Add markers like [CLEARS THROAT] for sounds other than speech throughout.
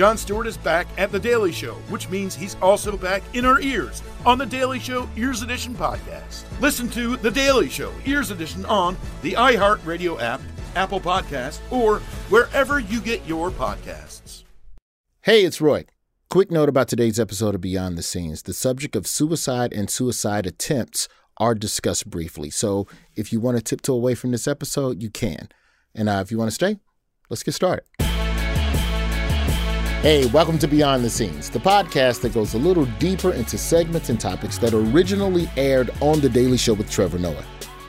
Jon Stewart is back at The Daily Show, which means he's also back in our ears on The Daily Show Ears Edition podcast. Listen to The Daily Show Ears Edition on the iHeartRadio app, Apple Podcast, or wherever you get your podcasts. Hey, it's Roy. Quick note about today's episode of Beyond the Scenes. The subject of suicide and suicide attempts are discussed briefly. So if you want to tiptoe away from this episode, you can. And uh, if you want to stay, let's get started. Hey, welcome to Beyond the Scenes, the podcast that goes a little deeper into segments and topics that originally aired on The Daily Show with Trevor Noah.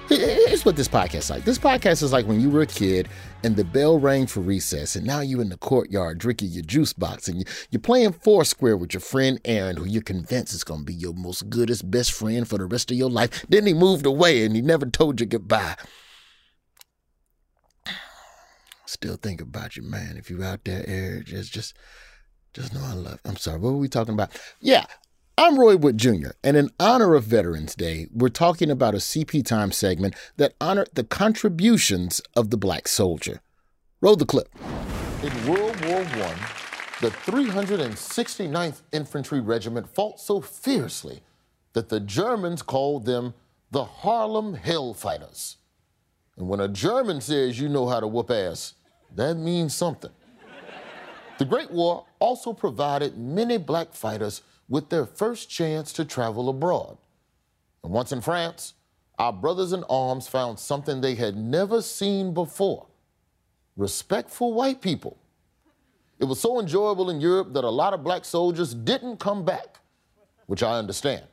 Here's what this podcast is like. This podcast is like when you were a kid and the bell rang for recess, and now you're in the courtyard drinking your juice box, and you're playing Foursquare with your friend Aaron, who you're convinced is going to be your most goodest best friend for the rest of your life. Then he moved away and he never told you goodbye. Still think about you, man. If you're out there, Aaron, just just just know I love. You. I'm sorry. What were we talking about? Yeah, I'm Roy Wood Jr., and in honor of Veterans Day, we're talking about a CP Time segment that honored the contributions of the black soldier. Roll the clip. In World War I, the 369th Infantry Regiment fought so fiercely that the Germans called them the Harlem Hellfighters. And when a German says you know how to whoop ass, that means something. The Great War also provided many black fighters with their first chance to travel abroad. And once in France, our brothers in arms found something they had never seen before respectful white people. It was so enjoyable in Europe that a lot of black soldiers didn't come back, which I understand.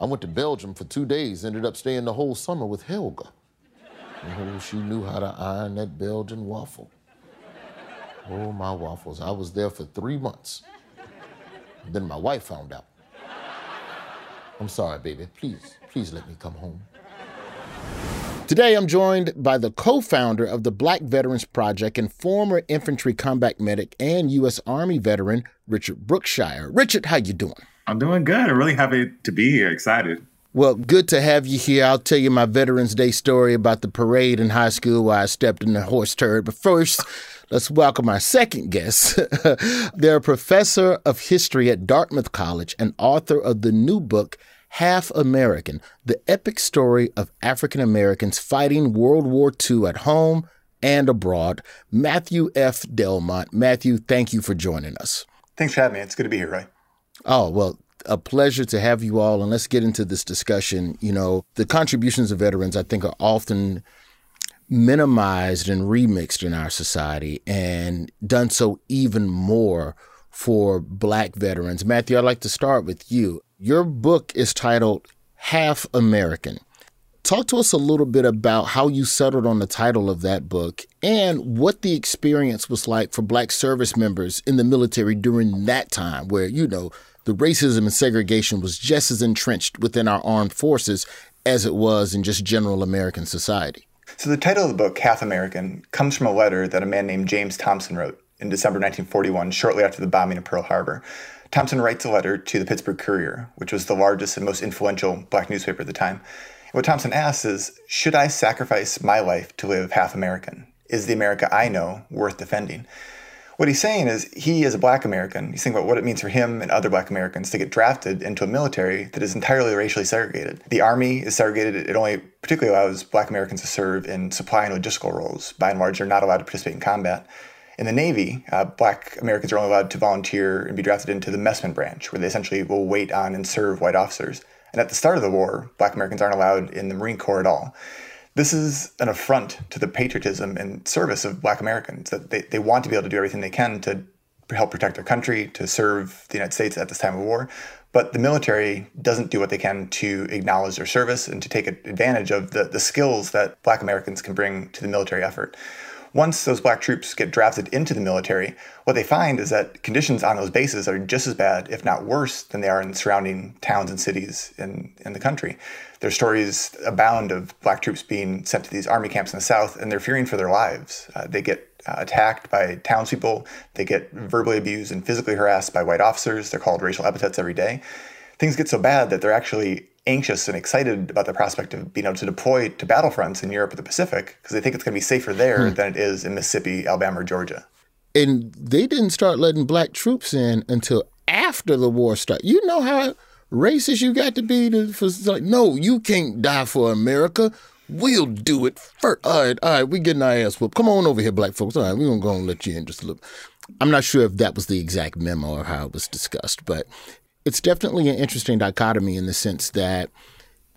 I went to Belgium for two days, ended up staying the whole summer with Helga. Oh, she knew how to iron that Belgian waffle. Oh, my waffles. I was there for three months. Then my wife found out. I'm sorry, baby. Please, please let me come home. Today, I'm joined by the co-founder of the Black Veterans Project and former infantry combat medic and U.S. Army veteran, Richard Brookshire. Richard, how you doing? I'm doing good. I'm really happy to be here. Excited. Well, good to have you here. I'll tell you my Veterans Day story about the parade in high school where I stepped in the horse turd. But first, let's welcome our second guest. [LAUGHS] They're a professor of history at Dartmouth College and author of the new book, Half American The Epic Story of African Americans Fighting World War II at Home and Abroad. Matthew F. Delmont. Matthew, thank you for joining us. Thanks for having me. It's good to be here, Ray. Oh, well, a pleasure to have you all. And let's get into this discussion. You know, the contributions of veterans, I think, are often minimized and remixed in our society and done so even more for black veterans. Matthew, I'd like to start with you. Your book is titled Half American. Talk to us a little bit about how you settled on the title of that book and what the experience was like for black service members in the military during that time where, you know, the racism and segregation was just as entrenched within our armed forces as it was in just general American society. So, the title of the book, Half American, comes from a letter that a man named James Thompson wrote in December 1941, shortly after the bombing of Pearl Harbor. Thompson writes a letter to the Pittsburgh Courier, which was the largest and most influential black newspaper at the time. What Thompson asks is Should I sacrifice my life to live half American? Is the America I know worth defending? What he's saying is he, as a black American, he's thinking about what it means for him and other black Americans to get drafted into a military that is entirely racially segregated. The Army is segregated. It only particularly allows black Americans to serve in supply and logistical roles. By and large, they're not allowed to participate in combat. In the Navy, uh, black Americans are only allowed to volunteer and be drafted into the messman branch, where they essentially will wait on and serve white officers. And at the start of the war, black Americans aren't allowed in the Marine Corps at all. This is an affront to the patriotism and service of black Americans that they, they want to be able to do everything they can to help protect their country, to serve the United States at this time of war. But the military doesn't do what they can to acknowledge their service and to take advantage of the, the skills that black Americans can bring to the military effort once those black troops get drafted into the military, what they find is that conditions on those bases are just as bad, if not worse, than they are in surrounding towns and cities in, in the country. There's stories abound of black troops being sent to these army camps in the South, and they're fearing for their lives. Uh, they get uh, attacked by townspeople, they get verbally abused and physically harassed by white officers. They're called racial epithets every day. Things get so bad that they're actually anxious and excited about the prospect of being able to deploy to battlefronts in Europe or the Pacific because they think it's going to be safer there hmm. than it is in Mississippi, Alabama, or Georgia. And they didn't start letting black troops in until after the war started. You know how racist you got to be to for like, no, you can't die for America. We'll do it first. All right, all right, we getting our ass whooped. Come on over here, black folks. All right, we're gonna go and let you in just a little. I'm not sure if that was the exact memo or how it was discussed, but it's definitely an interesting dichotomy in the sense that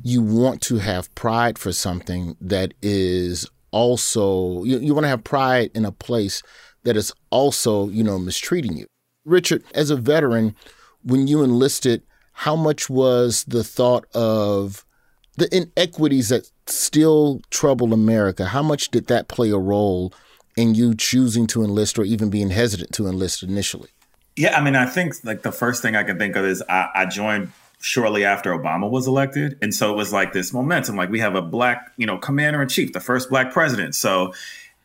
you want to have pride for something that is also you, you want to have pride in a place that is also you know mistreating you richard as a veteran when you enlisted how much was the thought of the inequities that still trouble america how much did that play a role in you choosing to enlist or even being hesitant to enlist initially yeah i mean i think like the first thing i can think of is i, I joined shortly after Obama was elected. And so it was like this momentum, like we have a black, you know, commander in chief, the first black president. So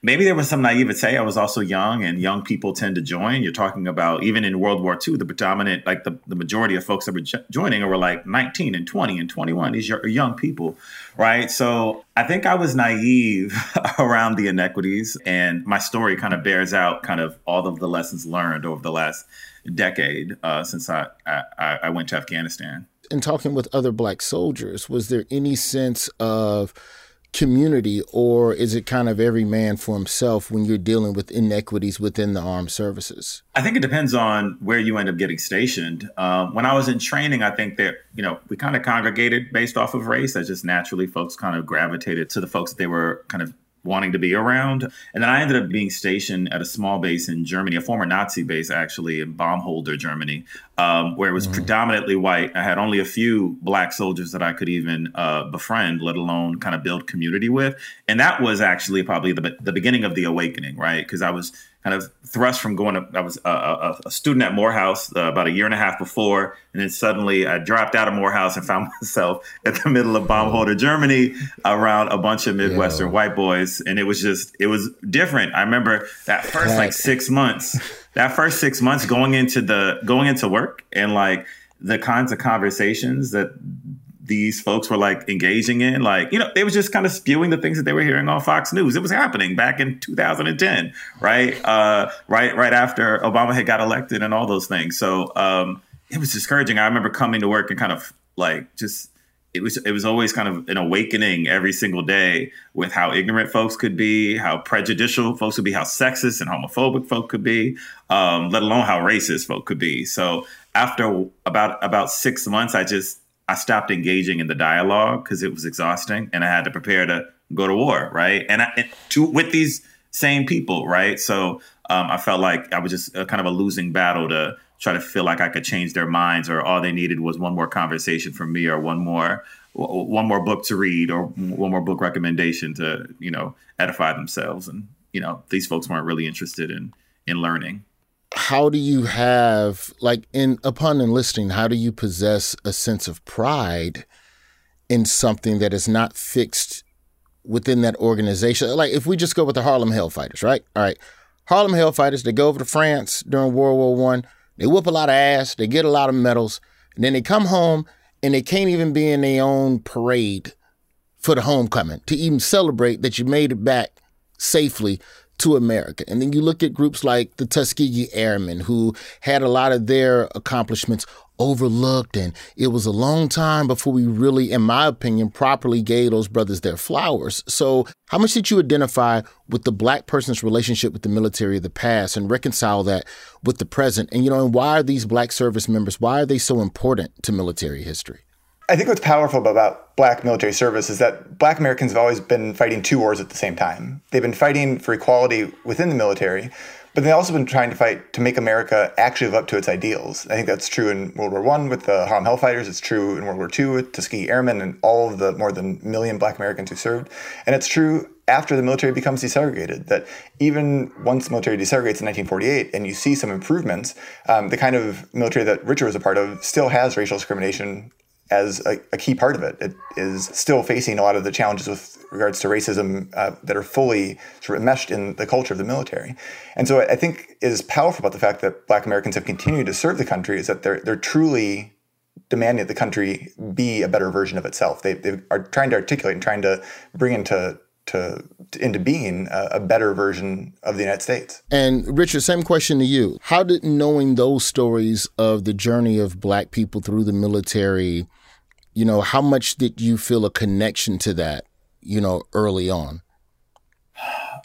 maybe there was some naivete. I was also young and young people tend to join. You're talking about even in World War II, the predominant, like the, the majority of folks that were jo- joining were like 19 and 20 and 21. These are young people, right? So I think I was naive [LAUGHS] around the inequities and my story kind of bears out kind of all of the lessons learned over the last decade uh, since I, I, I went to Afghanistan. In talking with other black soldiers, was there any sense of community, or is it kind of every man for himself when you're dealing with inequities within the armed services? I think it depends on where you end up getting stationed. Um, when I was in training, I think that you know we kind of congregated based off of race. That just naturally folks kind of gravitated to the folks that they were kind of wanting to be around. And then I ended up being stationed at a small base in Germany, a former Nazi base actually in Baumholder, Germany, um, where it was mm-hmm. predominantly white. I had only a few black soldiers that I could even uh, befriend, let alone kind of build community with. And that was actually probably the, the beginning of the awakening, right? Because I was kind of thrust from going to, I was a, a, a student at Morehouse uh, about a year and a half before. And then suddenly I dropped out of Morehouse and found [LAUGHS] myself at the middle of Baumholder, Germany, around a bunch of Midwestern yeah. white boys. And it was just, it was different. I remember that first like six months, that first six months going into the, going into work and like the kinds of conversations that these folks were like engaging in. Like, you know, they was just kind of spewing the things that they were hearing on Fox News. It was happening back in 2010, right? Uh, right, right after Obama had got elected and all those things. So um, it was discouraging. I remember coming to work and kind of like just it was it was always kind of an awakening every single day with how ignorant folks could be, how prejudicial folks could be, how sexist and homophobic folk could be, um, let alone how racist folk could be. So after about about six months, I just I stopped engaging in the dialogue because it was exhausting, and I had to prepare to go to war, right? And, I, and to with these same people, right? So um, I felt like I was just a, kind of a losing battle to try to feel like I could change their minds, or all they needed was one more conversation from me, or one more one more book to read, or one more book recommendation to you know edify themselves. And you know these folks weren't really interested in in learning. How do you have like in upon enlisting how do you possess a sense of pride in something that is not fixed within that organization? Like if we just go with the harlem hellfighters right? All right. Harlem hellfighters they go over to france during world war one they whoop a lot of ass they get a lot of medals and then they come home and they can't even be in their own parade for the homecoming to even celebrate that you made it back safely to America. And then you look at groups like the Tuskegee Airmen, who had a lot of their accomplishments overlooked. And it was a long time before we really, in my opinion, properly gave those brothers their flowers. So, how much did you identify with the black person's relationship with the military of the past and reconcile that with the present? And, you know, and why are these black service members, why are they so important to military history? I think what's powerful about black military service is that black Americans have always been fighting two wars at the same time. They've been fighting for equality within the military, but they've also been trying to fight to make America actually live up to its ideals. I think that's true in World War One with the Harlem Hellfighters. It's true in World War II with Tuskegee Airmen and all of the more than million black Americans who served. And it's true after the military becomes desegregated. That even once the military desegregates in 1948 and you see some improvements, um, the kind of military that Richard was a part of still has racial discrimination as a, a, key part of it. It is still facing a lot of the challenges with regards to racism uh, that are fully sort of meshed in the culture of the military. And so I think is powerful about the fact that Black Americans have continued to serve the country is that they're they're truly demanding that the country be a better version of itself. They, they are trying to articulate and trying to bring into to, to into being a, a, better version of the United States. And Richard, same question to you. How did knowing those stories of the journey of black people through the military, you know, how much did you feel a connection to that, you know, early on?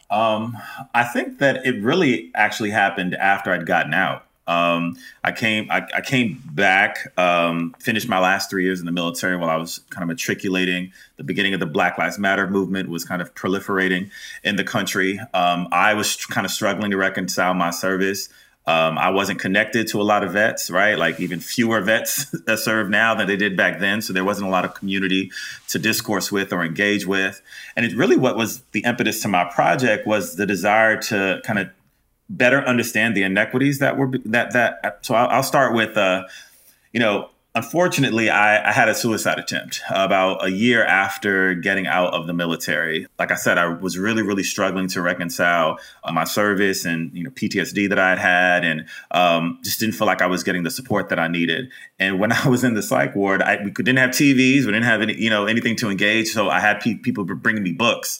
Um, I think that it really actually happened after I'd gotten out. Um, I came I, I came back, um, finished my last three years in the military while I was kind of matriculating. The beginning of the Black Lives Matter movement was kind of proliferating in the country. Um, I was kind of struggling to reconcile my service. Um, I wasn't connected to a lot of vets, right? Like even fewer vets [LAUGHS] that serve now than they did back then. So there wasn't a lot of community to discourse with or engage with. And it really what was the impetus to my project was the desire to kind of better understand the inequities that were that that. So I'll, I'll start with, uh, you know, unfortunately, I, I, had a suicide attempt about a year after getting out of the military. Like I said, I was really, really struggling to reconcile uh, my service and you know PTSD that I had had, and um, just didn't feel like I was getting the support that I needed. And when [LAUGHS] I was in the psych ward, I, we didn't have TVs, we didn't have any, you know, anything to engage. So I had pe- people bringing me books,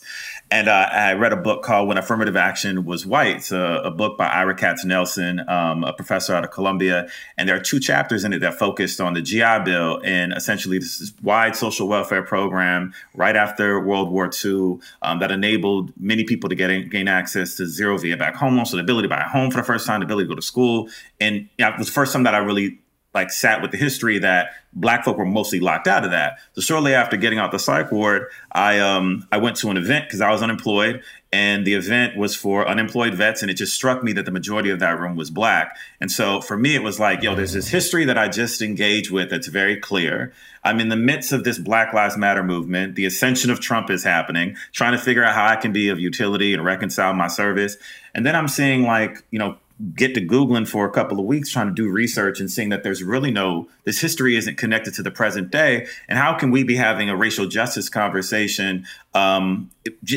and uh, I read a book called When Affirmative Action Was White. It's a, a book by Ira Katznelson, um, a professor out of Columbia. And there are two chapters in it that focused on the GI Bill and essentially this wide social welfare program right after World War II um, that enabled many people to get in, gain access to zero via back home loan. So the ability to buy a home for the first time, the ability to go to school. And it was the first time that I really like sat with the history that black folk were mostly locked out of that. So shortly after getting out the psych ward, I um I went to an event because I was unemployed, and the event was for unemployed vets, and it just struck me that the majority of that room was black. And so for me, it was like, yo, there's this history that I just engaged with that's very clear. I'm in the midst of this Black Lives Matter movement. The ascension of Trump is happening, trying to figure out how I can be of utility and reconcile my service. And then I'm seeing like, you know, get to Googling for a couple of weeks trying to do research and seeing that there's really no, this history isn't connected to the present day. And how can we be having a racial justice conversation um,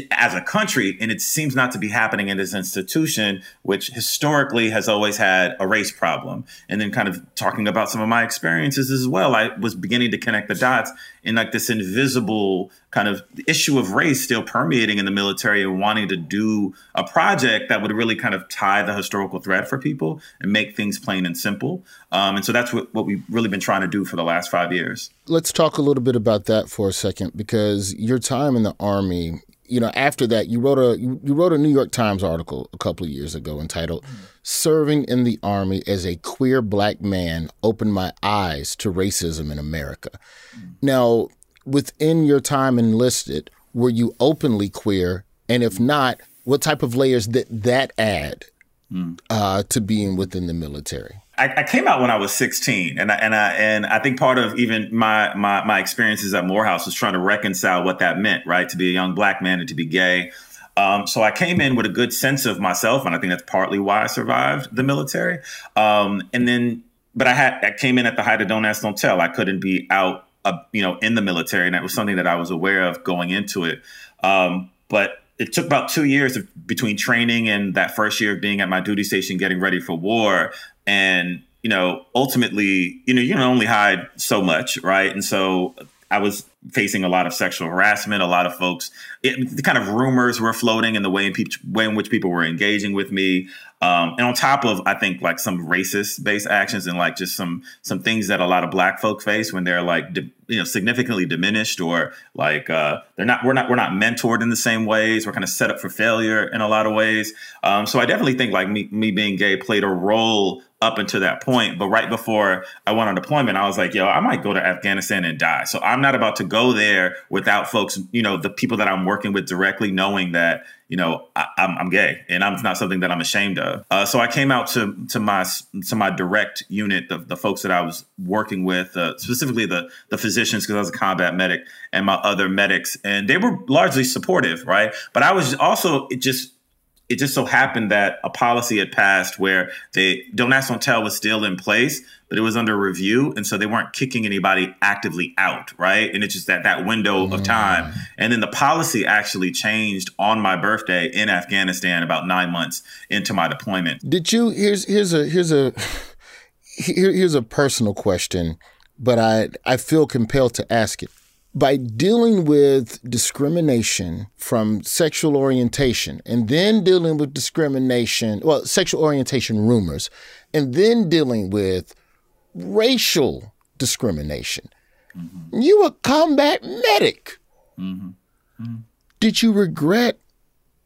as a country? And it seems not to be happening in this institution, which historically has always had a race problem. And then kind of talking about some of my experiences as well, I was beginning to connect the dots in like this invisible kind of issue of race still permeating in the military and wanting to do a project that would really kind of tie the historical thread for people and make things plain and simple. Um, and so that's what, what we've really been trying to do for the last five years. Let's talk a little bit about that for a second because your time in the Army, you know, after that, you wrote a you, you wrote a New York Times article a couple of years ago entitled "Serving in the Army as a Queer Black Man Opened My Eyes to Racism in America." Now, within your time enlisted, were you openly queer? And if not, what type of layers did that add mm. uh, to being within the military? I, I, came out when I was 16, and I, and I and I think part of even my my my experiences at Morehouse was trying to reconcile what that meant, right? To be a young black man and to be gay. Um, so I came in with a good sense of myself, and I think that's partly why I survived the military. Um, and then, but I had I came in at the height of don't ask, don't tell. I couldn't be out uh, you know, in the military, and that was something that I was aware of going into it. Um, but it took about two years of, between training and that first year of being at my duty station, getting ready for war, and you know, ultimately, you know, you can only hide so much, right? And so I was facing a lot of sexual harassment. A lot of folks, it, the kind of rumors were floating in the way in, pe- way in which people were engaging with me. Um, and on top of, I think like some racist based actions and like just some some things that a lot of black folk face when they're like di- you know significantly diminished or like uh, they're not we're not we're not mentored in the same ways. We're kind of set up for failure in a lot of ways. Um, so I definitely think like me me being gay played a role up until that point. But right before I went on deployment, I was like, yo, I might go to Afghanistan and die. So I'm not about to go there without folks, you know, the people that I'm working with directly knowing that, you know, I, am gay and I'm not something that I'm ashamed of. Uh, so I came out to to my to my direct unit, the, the folks that I was working with, uh, specifically the the physicians, because I was a combat medic, and my other medics, and they were largely supportive, right? But I was also just it just so happened that a policy had passed where the don't ask don't tell was still in place but it was under review and so they weren't kicking anybody actively out right? And it's just that that window of mm. time. And then the policy actually changed on my birthday in afghanistan about nine months into my deployment. Did you here's here's a here's a here, here's a personal question but i i feel compelled to ask it by dealing with discrimination from sexual orientation and then dealing with discrimination, well, sexual orientation rumors, and then dealing with racial discrimination. Mm-hmm. You a combat medic. Mm-hmm. Mm-hmm. Did you regret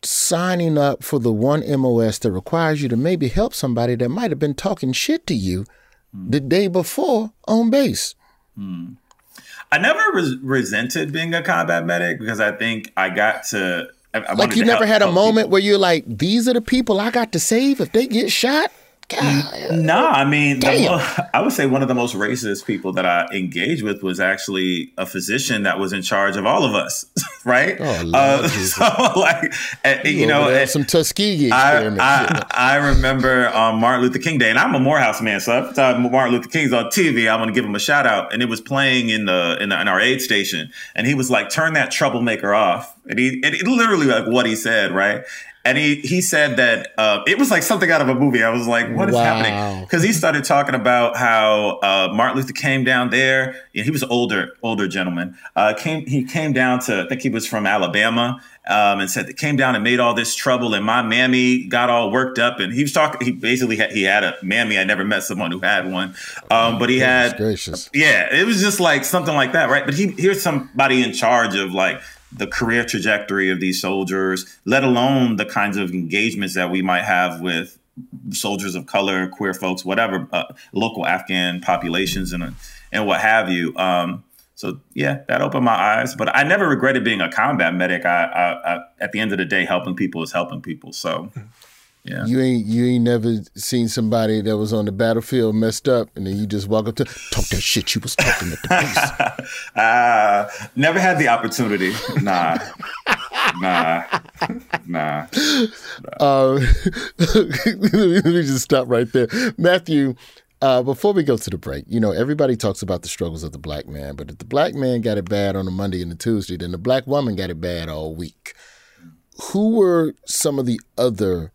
signing up for the one MOS that requires you to maybe help somebody that might have been talking shit to you the day before on base? Mm. I never res- resented being a combat medic because I think I got to. I, I like you never help, had a moment people. where you're like, these are the people I got to save if they get shot. God. No, I mean, the, [LAUGHS] I would say one of the most racist people that I engaged with was actually a physician that was in charge of all of us, [LAUGHS] right? Oh, uh, [LAUGHS] so, like, uh, you, you know, uh, some Tuskegee I, I, I, remember on Martin Luther King Day, and I'm a Morehouse man, so every time Martin Luther King's on TV, I'm going to give him a shout out. And it was playing in the in, the, in our aid station, and he was like, "Turn that troublemaker off." And he, and it literally like what he said, right? And he he said that uh, it was like something out of a movie. I was like, "What is wow. happening?" Because he started talking about how uh, Martin Luther came down there. Yeah, he was older older gentleman. Uh, came he came down to I think he was from Alabama. Um, and said that came down and made all this trouble, and my mammy got all worked up. And he was talking. He basically had, he had a mammy. I never met someone who had one, um, but he had. Gracious. Yeah, it was just like something like that, right? But he here's somebody in charge of like the career trajectory of these soldiers, let alone the kinds of engagements that we might have with soldiers of color, queer folks, whatever, uh, local Afghan populations, and and what have you. Um, so yeah, that opened my eyes. But I never regretted being a combat medic. I, I, I, at the end of the day, helping people is helping people. So yeah. You ain't you ain't never seen somebody that was on the battlefield messed up and then you just walk up to talk that shit you was talking at the base. [LAUGHS] uh, never had the opportunity. Nah. [LAUGHS] nah. Nah. [LAUGHS] Uh, let me just stop right there. Matthew, uh, before we go to the break, you know, everybody talks about the struggles of the black man, but if the black man got it bad on a Monday and a Tuesday, then the black woman got it bad all week. Who were some of the other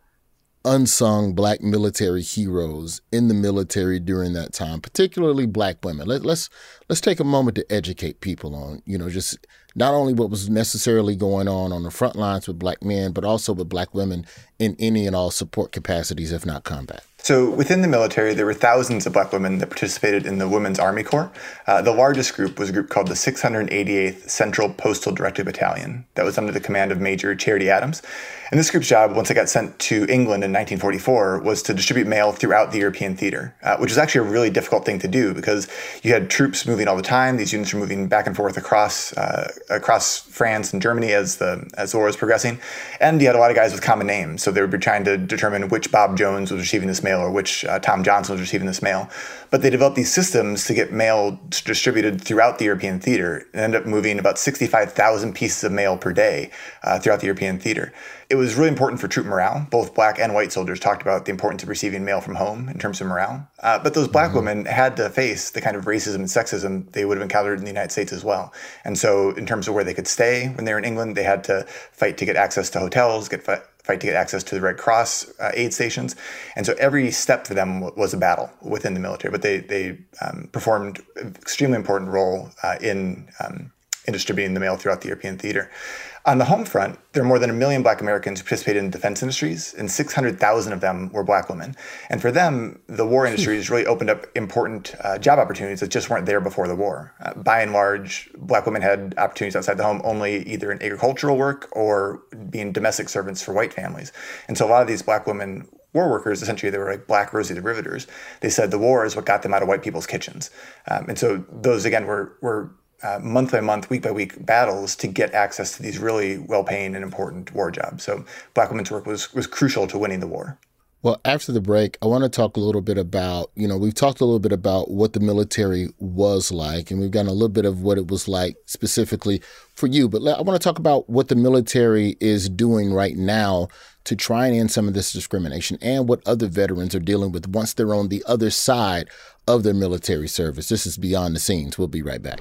unsung black military heroes in the military during that time, particularly black women. Let, us let's, let's take a moment to educate people on, you know, just not only what was necessarily going on on the front lines with black men, but also with black women in any and all support capacities, if not combat. So, within the military, there were thousands of black women that participated in the Women's Army Corps. Uh, the largest group was a group called the 688th Central Postal Directory Battalion, that was under the command of Major Charity Adams. And this group's job, once it got sent to England in 1944, was to distribute mail throughout the European theater, uh, which was actually a really difficult thing to do because you had troops moving all the time. These units were moving back and forth across uh, across France and Germany as the as the war was progressing, and you had a lot of guys with common names, so they would be trying to determine which Bob Jones was receiving this mail or which uh, Tom Johnson was receiving this mail. But they developed these systems to get mail distributed throughout the European theater and ended up moving about 65,000 pieces of mail per day uh, throughout the European theater it was really important for troop morale. Both black and white soldiers talked about the importance of receiving mail from home in terms of morale. Uh, but those black mm-hmm. women had to face the kind of racism and sexism they would have encountered in the United States as well. And so, in terms of where they could stay when they were in England, they had to fight to get access to hotels, get fight, to get access to the Red Cross uh, aid stations. And so, every step for them was a battle within the military. But they they um, performed an extremely important role uh, in um, in distributing the mail throughout the European theater. On the home front, there are more than a million black Americans who participated in defense industries, and 600,000 of them were black women. And for them, the war industry has really opened up important uh, job opportunities that just weren't there before the war. Uh, by and large, black women had opportunities outside the home only either in agricultural work or being domestic servants for white families. And so a lot of these black women war workers, essentially, they were like black Rosie the Riveters. They said the war is what got them out of white people's kitchens. Um, and so those, again, were, were uh, month by month, week by week battles to get access to these really well paying and important war jobs. So Black women's work was, was crucial to winning the war. Well, after the break, I want to talk a little bit about, you know, we've talked a little bit about what the military was like, and we've gotten a little bit of what it was like specifically for you. But I want to talk about what the military is doing right now to try and end some of this discrimination and what other veterans are dealing with once they're on the other side of their military service. This is Beyond the Scenes. We'll be right back.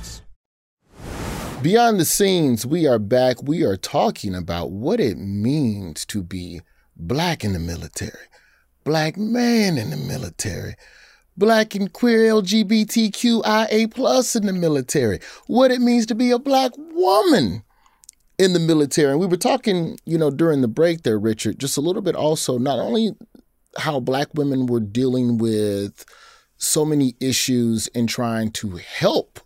Beyond the scenes, we are back. We are talking about what it means to be black in the military, black man in the military, black and queer LGBTQIA plus in the military, what it means to be a black woman in the military. And we were talking, you know, during the break there, Richard, just a little bit also, not only how black women were dealing with so many issues in trying to help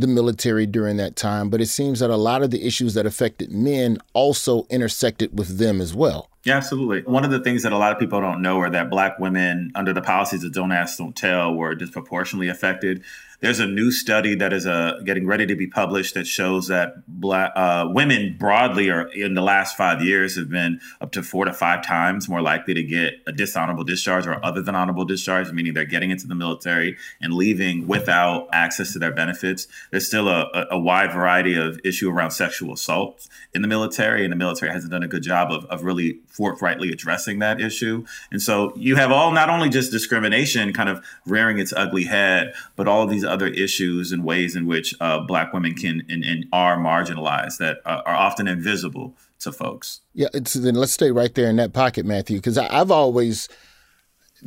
the military during that time, but it seems that a lot of the issues that affected men also intersected with them as well. Yeah, absolutely. One of the things that a lot of people don't know are that black women, under the policies of Don't Ask, Don't Tell, were disproportionately affected. There's a new study that is uh, getting ready to be published that shows that black uh, women broadly, or in the last five years, have been up to four to five times more likely to get a dishonorable discharge or other than honorable discharge, meaning they're getting into the military and leaving without access to their benefits. There's still a, a wide variety of issue around sexual assault in the military, and the military hasn't done a good job of, of really forthrightly addressing that issue. And so you have all not only just discrimination kind of rearing its ugly head, but all of these other issues and ways in which uh, Black women can and, and are marginalized that are, are often invisible to folks. Yeah, then let's stay right there in that pocket, Matthew, because I've always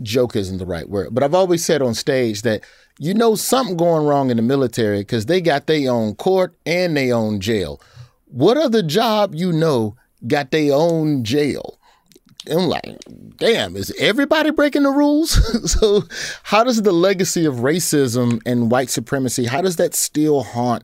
joke isn't the right word, but I've always said on stage that you know something going wrong in the military because they got their own court and their own jail. What other job you know got their own jail? I'm like, damn, is everybody breaking the rules? [LAUGHS] so, how does the legacy of racism and white supremacy, how does that still haunt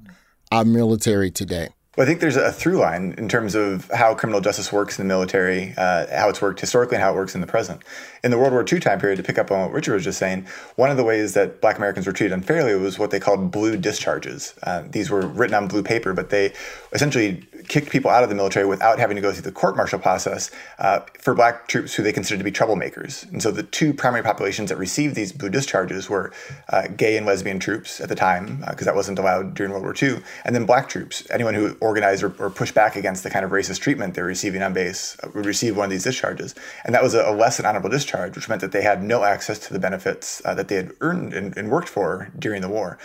our military today? Well, I think there's a through line in terms of how criminal justice works in the military, uh, how it's worked historically, and how it works in the present. In the World War II time period, to pick up on what Richard was just saying, one of the ways that Black Americans were treated unfairly was what they called blue discharges. Uh, these were written on blue paper, but they essentially kicked people out of the military without having to go through the court martial process uh, for black troops who they considered to be troublemakers. And so the two primary populations that received these blue discharges were uh, gay and lesbian troops at the time, because uh, that wasn't allowed during World War II, and then black troops. Anyone who organized or, or, pushed back against the kind of racist treatment they were receiving on base uh, would receive one of these discharges. And that was a, a less than honorable discharge, which meant that they had no access to the benefits uh, that they had earned and, and worked for during the war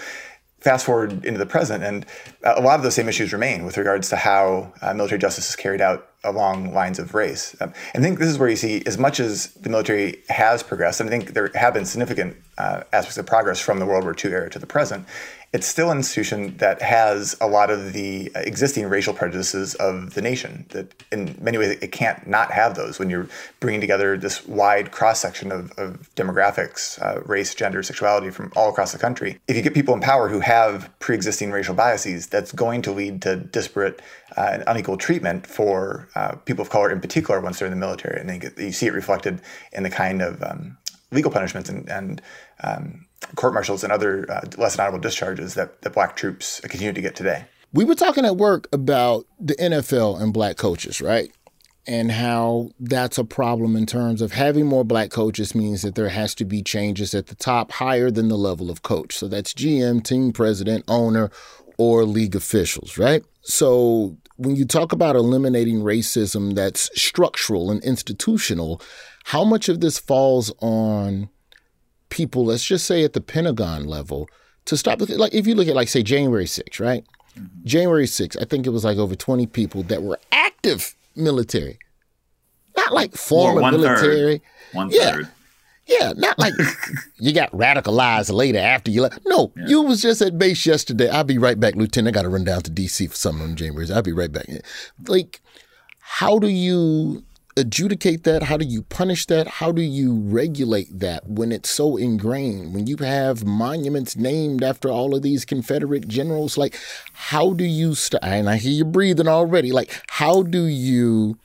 fast forward into the present, and a lot of those same issues remain with regards to how uh, military justice is carried out along lines of race. Um, and I think this is where you see, as much as the military has progressed, and I think there have been significant uh, aspects of progress from the World War II era to the present, it's still an institution that has a lot of the existing racial prejudices of the nation. That in many ways it can't not have those when you're bringing together this wide cross section of, of demographics, uh, race, gender, sexuality from all across the country. If you get people in power who have pre-existing racial biases, that's going to lead to disparate uh, and unequal treatment for uh, people of color in particular once they're in the military. And you see it reflected in the kind of um, legal punishments and, and um, court martials and other uh, less honorable discharges that, that black troops continue to get today. We were talking at work about the NFL and black coaches, right? And how that's a problem in terms of having more black coaches means that there has to be changes at the top higher than the level of coach. So that's GM, team president, owner, or league officials, right? So when you talk about eliminating racism that's structural and institutional, how much of this falls on people, let's just say at the Pentagon level, to stop. Like if you look at like say January 6th, right? Mm-hmm. January 6th, I think it was like over 20 people that were active military. Not like former well, military. Third. One yeah. third. Yeah, not like [LAUGHS] you got radicalized later after you left. No, yeah. you was just at base yesterday. I'll be right back, Lieutenant. I got to run down to D.C. for something on January. I'll be right back. Like, how do you adjudicate that? How do you punish that? How do you regulate that when it's so ingrained? When you have monuments named after all of these Confederate generals, like how do you and I hear you breathing already. Like how do you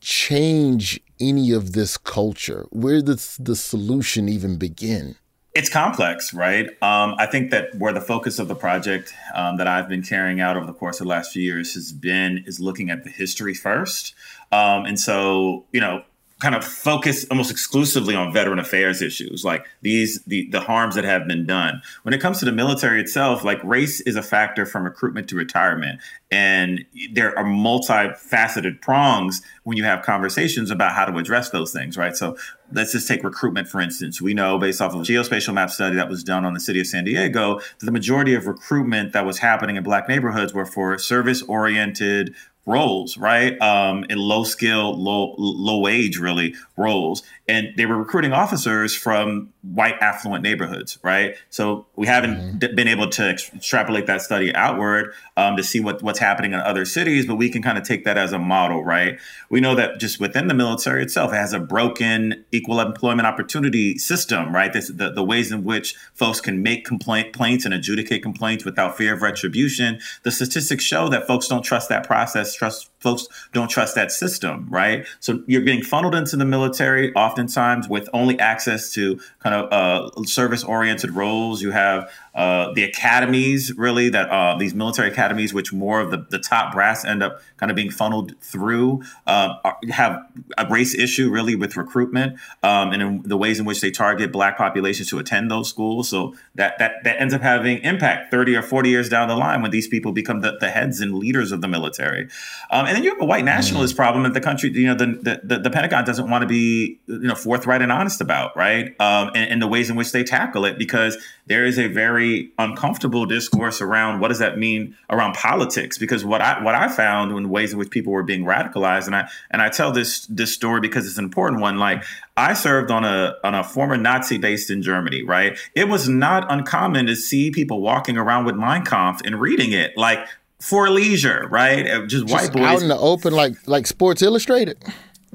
change any of this culture? Where does the solution even begin? It's complex, right? Um, I think that where the focus of the project um, that I've been carrying out over the course of the last few years has been is looking at the history first. Um, and so, you know, kind of focus almost exclusively on veteran affairs issues like these the, the harms that have been done. When it comes to the military itself like race is a factor from recruitment to retirement. And there are multifaceted prongs when you have conversations about how to address those things right? So let's just take recruitment for instance. We know based off of a geospatial map study that was done on the city of san diego that the majority of recruitment that was happening in black neighborhoods were for service oriented roles, right? Um, in low skill, low low wage, really roles, and they were recruiting officers from white affluent neighborhoods, right? So we haven't mm-hmm. d- been able to extrapolate that study outward um, to see what, what's happening in other cities, but we can kind of take that as a model, right? We know that just within the military itself, it has a broken equal employment opportunity system, right? This, the, the ways in which folks can make complaint, complaints and adjudicate complaints without fear of retribution. The statistics show that folks don't trust that process, trust folks don't trust that system, right? So you're getting funneled into the military oftentimes with only access to kind of uh, service oriented roles. You have uh, the academies, really, that uh, these military academies, which more of the, the top brass end up kind of being funneled through, uh, have a race issue really with recruitment um, and in the ways in which they target black populations to attend those schools. So that, that, that ends up having impact 30 or 40 years down the line when these people become the, the heads and leaders of the military. Um, and then you have a white nationalist mm. problem that the country, you know, the, the, the Pentagon doesn't want to be, you know, forthright and honest about, right? Um, and, and the ways in which they tackle it because there is a very uncomfortable discourse around what does that mean around politics? Because what I what I found in ways in which people were being radicalized and I and I tell this this story because it's an important one like I served on a on a former Nazi base in Germany right? It was not uncommon to see people walking around with Mein Kampf and reading it like for leisure right? Just, just white boys out in the open like like Sports Illustrated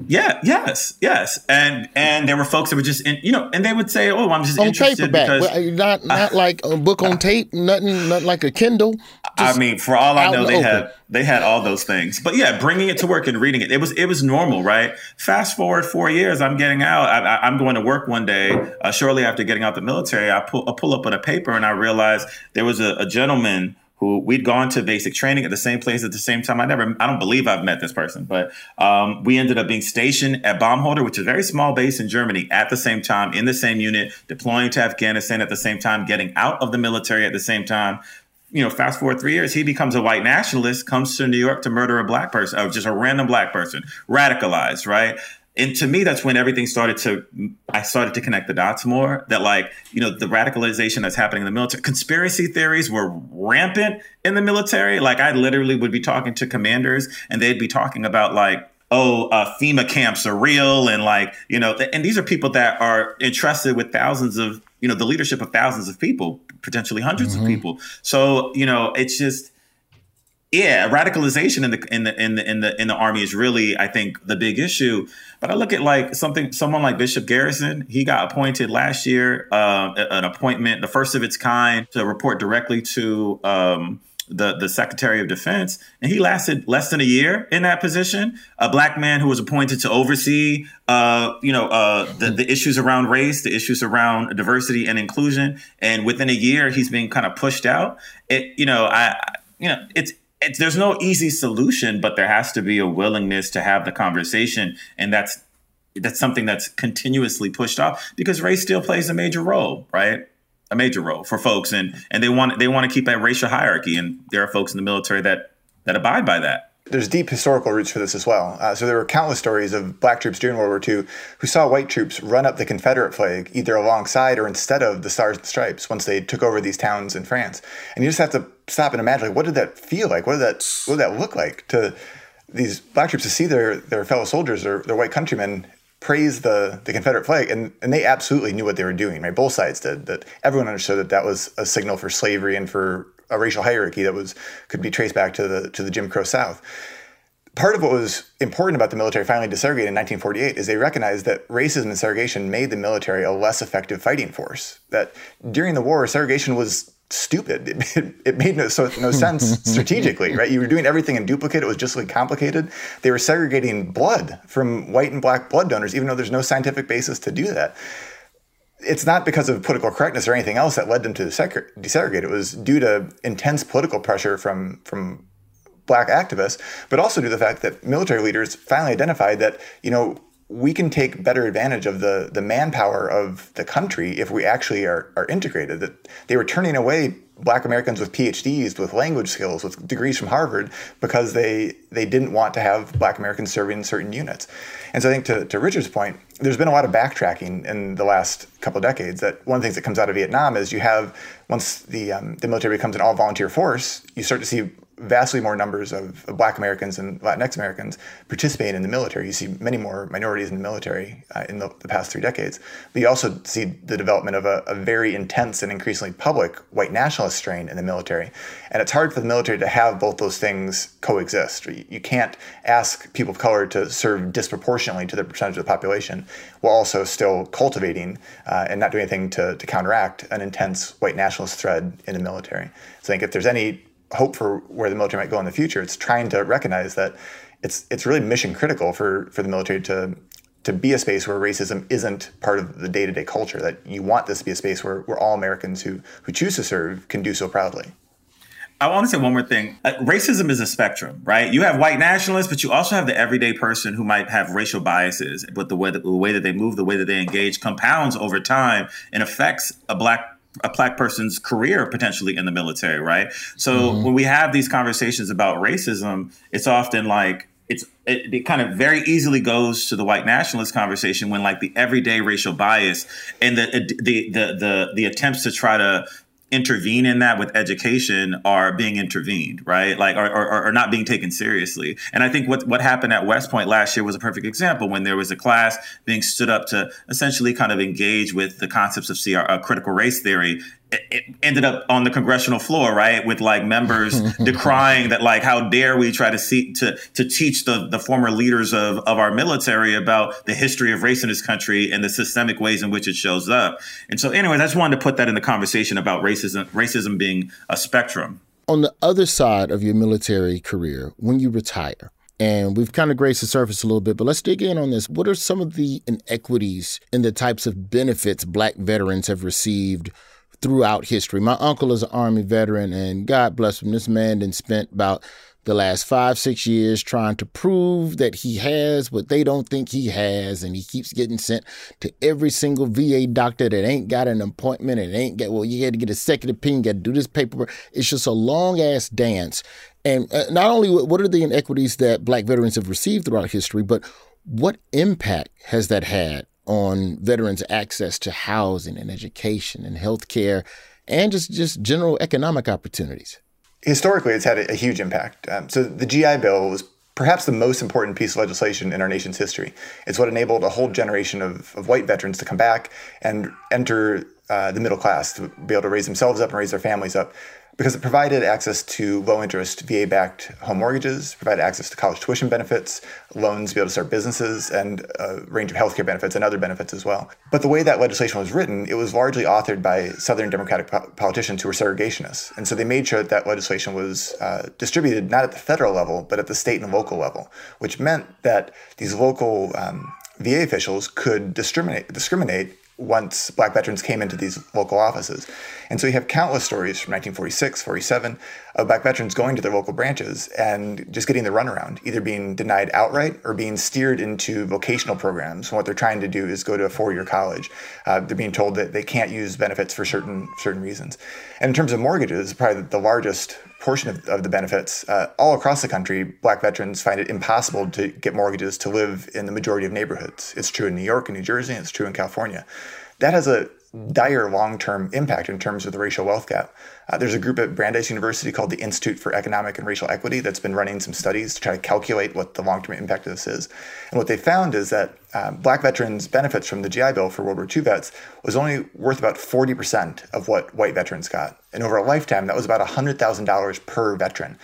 yeah. Yes. Yes. And and there were folks that were just in, you know, and they would say, "Oh, I'm just on interested paperback, because not [LAUGHS] not uh, like a book on tape, nothing, not like a Kindle." I mean, for all I know, they open. had they had all those things. But yeah, bringing it to work and reading it, it was it was normal, right? Fast forward four years, I'm getting out. I, am going to work one day. Uh, shortly after getting out the military, I pull I pull up on a paper and I realize there was a, a gentleman who we'd gone to basic training at the same place at the same time. I never, I don't believe I've met this person, but um, we ended up being stationed at Baumholder, which is a very small base in Germany, at the same time, in the same unit, deploying to Afghanistan at the same time, getting out of the military at the same time. You know, fast forward three years, he becomes a white nationalist, comes to New York to murder a black person, or just a random black person, radicalized, right? And to me that's when everything started to i started to connect the dots more that like you know the radicalization that's happening in the military conspiracy theories were rampant in the military like i literally would be talking to commanders and they'd be talking about like oh uh, fema camps are real and like you know and these are people that are entrusted with thousands of you know the leadership of thousands of people potentially 100s mm-hmm. of people so you know it's just yeah, radicalization in the in the in the in the in the army is really, I think, the big issue. But I look at like something, someone like Bishop Garrison. He got appointed last year, uh, an appointment, the first of its kind, to report directly to um, the the Secretary of Defense, and he lasted less than a year in that position. A black man who was appointed to oversee, uh, you know, uh, the the issues around race, the issues around diversity and inclusion, and within a year, he's being kind of pushed out. It, you know, I, you know, it's there's no easy solution, but there has to be a willingness to have the conversation, and that's that's something that's continuously pushed off because race still plays a major role, right? A major role for folks, and and they want they want to keep that racial hierarchy, and there are folks in the military that that abide by that there's deep historical roots for this as well. Uh, so there were countless stories of black troops during World War II who saw white troops run up the Confederate flag either alongside or instead of the Stars and Stripes once they took over these towns in France. And you just have to stop and imagine, like, what did that feel like? What did that what did that look like to these black troops to see their their fellow soldiers, or their white countrymen praise the, the Confederate flag, and, and they absolutely knew what they were doing, right? Both sides did. That everyone understood that that was a signal for slavery and for a racial hierarchy that was could be traced back to the to the Jim Crow South. Part of what was important about the military finally desegregating in 1948 is they recognized that racism and segregation made the military a less effective fighting force. That during the war, segregation was stupid. It, it, it, made no, so, no sense [LAUGHS] strategically, right? You were doing everything in duplicate. It was just like complicated. They were segregating blood from white and black blood donors, even though there's no scientific basis to do that it's not because of political correctness or anything else that led them to desegregate. It was due to intense political pressure from from black activists, but also due to the fact that military leaders finally identified that you know we can take better advantage of the the manpower of the country if we actually are are integrated. That they were turning away black Americans with PhDs, with language skills, with degrees from Harvard, because they they didn't want to have black Americans serving in certain units. And so I think to, to Richard's point, there's been a lot of backtracking in the last couple of decades. That one of the things that comes out of Vietnam is you have once the um, the military becomes an all volunteer force, you start to see vastly more numbers of, Black Americans and Latinx Americans participating in the military. You see many more minorities in the military uh, in the, the, past three decades. But you also see the development of a, a, very intense and increasingly public white nationalist strain in the military. And it's hard for the military to have both those things coexist. You, you can't ask people of color to serve disproportionately to the percentage of the population while also still cultivating uh, and not doing anything to, to counteract an intense white nationalist thread in the military. So I think if there's any hope for where the military might go in the future. It's trying to recognize that it's it's really mission critical for for the military to to be a space where racism isn't part of the day-to-day culture that you want this to be a space where, where all americans who who choose to serve can do so proudly I want to say one more thing. Uh, racism is a spectrum, right? You have white nationalists, but you also have the everyday person who might have racial biases, but the way that, the way that they move, the way that they engage compounds over time and affects a black a black person's career potentially in the military, right? So mm-hmm. when we have these conversations about racism, it's often like it's it, it, kind of very easily goes to the white nationalist conversation when like the everyday racial bias and the the the the, the attempts to try to intervene in that with education are being intervened, right? Like, are, are, are, not being taken seriously. And I think what, what happened at West Point last year was a perfect example when there was a class being stood up to essentially kind of engage with the concepts of CR, uh, critical race theory it ended up on the congressional floor, right, with like members [LAUGHS] decrying that, like, how dare we try to see to to teach the the former leaders of of our military about the history of race in this country and the systemic ways in which it shows up. And so, anyway, I just wanted to put that in the conversation about racism racism being a spectrum. On the other side of your military career, when you retire, and we've kind of grazed the surface a little bit, but let's dig in on this. What are some of the inequities in the types of benefits Black veterans have received throughout history. My uncle is an Army veteran, and God bless him, this man then spent about the last five, six years trying to prove that he has what they don't think he has. And he keeps getting sent to every single VA doctor that ain't got an appointment and ain't got, well, you had to get a second opinion, got to do this paperwork. It's just a long ass dance. And uh, not only what are the inequities that black veterans have received throughout history, but what impact has that had on veterans' access to housing and education and health care and just, just general economic opportunities? Historically, it's had a, huge impact. Um, so the GI Bill was perhaps the most important piece of legislation in our nation's history. It's what enabled a whole generation of, of white veterans to come back and enter uh, the middle class, to be able to raise themselves up and raise their families up because it provided access to low interest VA backed home mortgages, provided access to college tuition benefits, loans to be able to start businesses, and a range of healthcare benefits and other benefits as well. But the way that legislation was written, it was largely authored by Southern Democratic po- politicians who were segregationists. And so they made sure that that legislation was uh, distributed not at the federal level, but at the state and local level, which meant that these local um, VA officials could discriminate, discriminate once black veterans came into these local offices. And so you have countless stories from 1946, 47 of black veterans going to their local branches and just getting the runaround, either being denied outright or being steered into vocational programs. And what they're trying to do is go to a four-year college. Uh, they're being told that they can't use benefits for certain certain reasons. And in terms of mortgages, probably the largest portion of, of the benefits, uh, all across the country, black veterans find it impossible to get mortgages to live in the majority of neighborhoods. It's true in New York and New Jersey, and it's true in California. That has a dire long term impact in terms of the racial wealth gap. Uh, there's a group at Brandeis University called the Institute for Economic and Racial Equity that's been running some studies to try to calculate what the long term impact of this is. And what they found is that uh, black veterans' benefits from the GI Bill for World War II vets was only worth about 40% of what white veterans got. And over a lifetime, that was about $100,000 per veteran.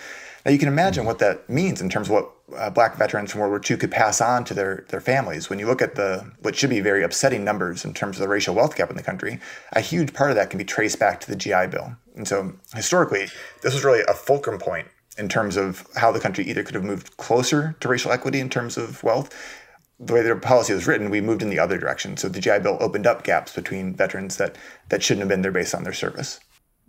Now you can imagine what that means in terms of what uh, black veterans from World War II could pass on to their, their families. When you look at the what should be very upsetting numbers in terms of the racial wealth gap in the country, a huge part of that can be traced back to the GI Bill. And so historically, this was really a fulcrum point in terms of how the country either could have moved closer to racial equity in terms of wealth the way their policy was written, we moved in the other direction. So the GI Bill opened up gaps between veterans that that shouldn't have been there based on their service.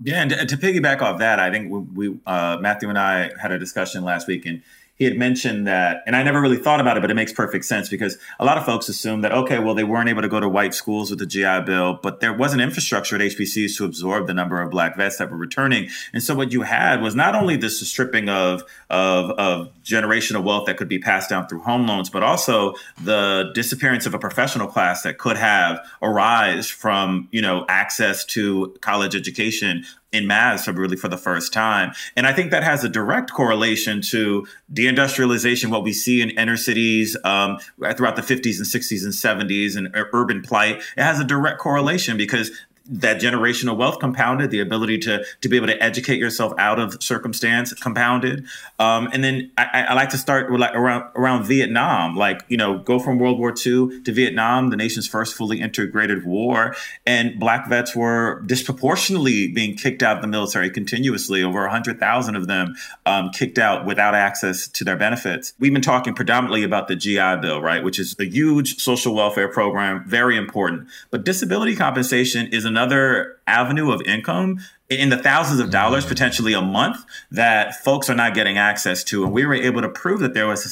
Yeah, and to, to piggyback off that, I think we, we uh, Matthew and I had a discussion last week, and he had mentioned that, and I never really thought about it, but it makes perfect sense because a lot of folks assume that, okay, well, they weren't able to go to white schools with the GI Bill, but there wasn't infrastructure at HBCUs to absorb the number of black vets that were returning. And so what you had was not only this stripping of, of, of generational wealth that could be passed down through home loans, but also the disappearance of a professional class that could have arise from, you know, access to college education in mass for really for the first time. And I think that has a direct correlation to deindustrialization, what we see in inner cities um, throughout the 50s and 60s and 70s and urban plight. It has a direct correlation because that generational wealth compounded, the ability to to be able to educate yourself out of circumstance compounded, um, and then I, I, like to start with like around around Vietnam, like you know, go from World War II to Vietnam, the nation's first fully integrated war, and black vets were disproportionately being kicked out of the military continuously. Over hundred thousand of them um, kicked out without access to their benefits. We've been talking predominantly about the GI Bill, right, which is a huge social welfare program, very important, but disability compensation is an another avenue of income in the thousands of dollars mm-hmm. potentially a month that folks are not getting access to. And we were able to prove that there was a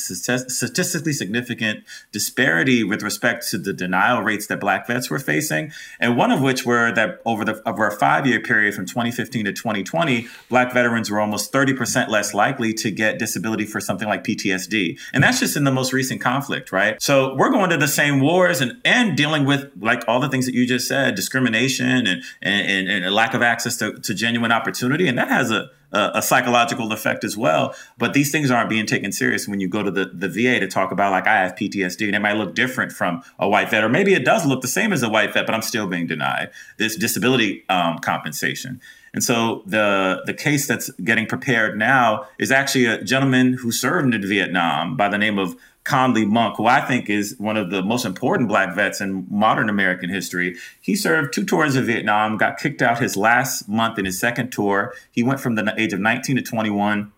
statistically significant disparity with respect to the denial rates that Black vets were facing. And one of which were that over the over a five year period from 2015 to 2020, Black veterans were almost 30% less likely to get disability for something like PTSD. And that's just in the most recent conflict, right? So we're going to the same wars and, and dealing with like all the things that you just said, discrimination and, and, and a lack of access to to genuine opportunity, and that has a, a, a psychological effect as well. But these things aren't being taken serious when you go to the, the VA to talk about like I have PTSD, and it might look different from a white vet, or maybe it does look the same as a white vet, but I'm still being denied this disability um, compensation. And so the the case that's getting prepared now is actually a gentleman who served in Vietnam by the name of Conley Monk, who I think is one of the most important black vets in modern American history. He served two tours of Vietnam, got kicked out his last month in his second tour. He went from the age of 19 to 21,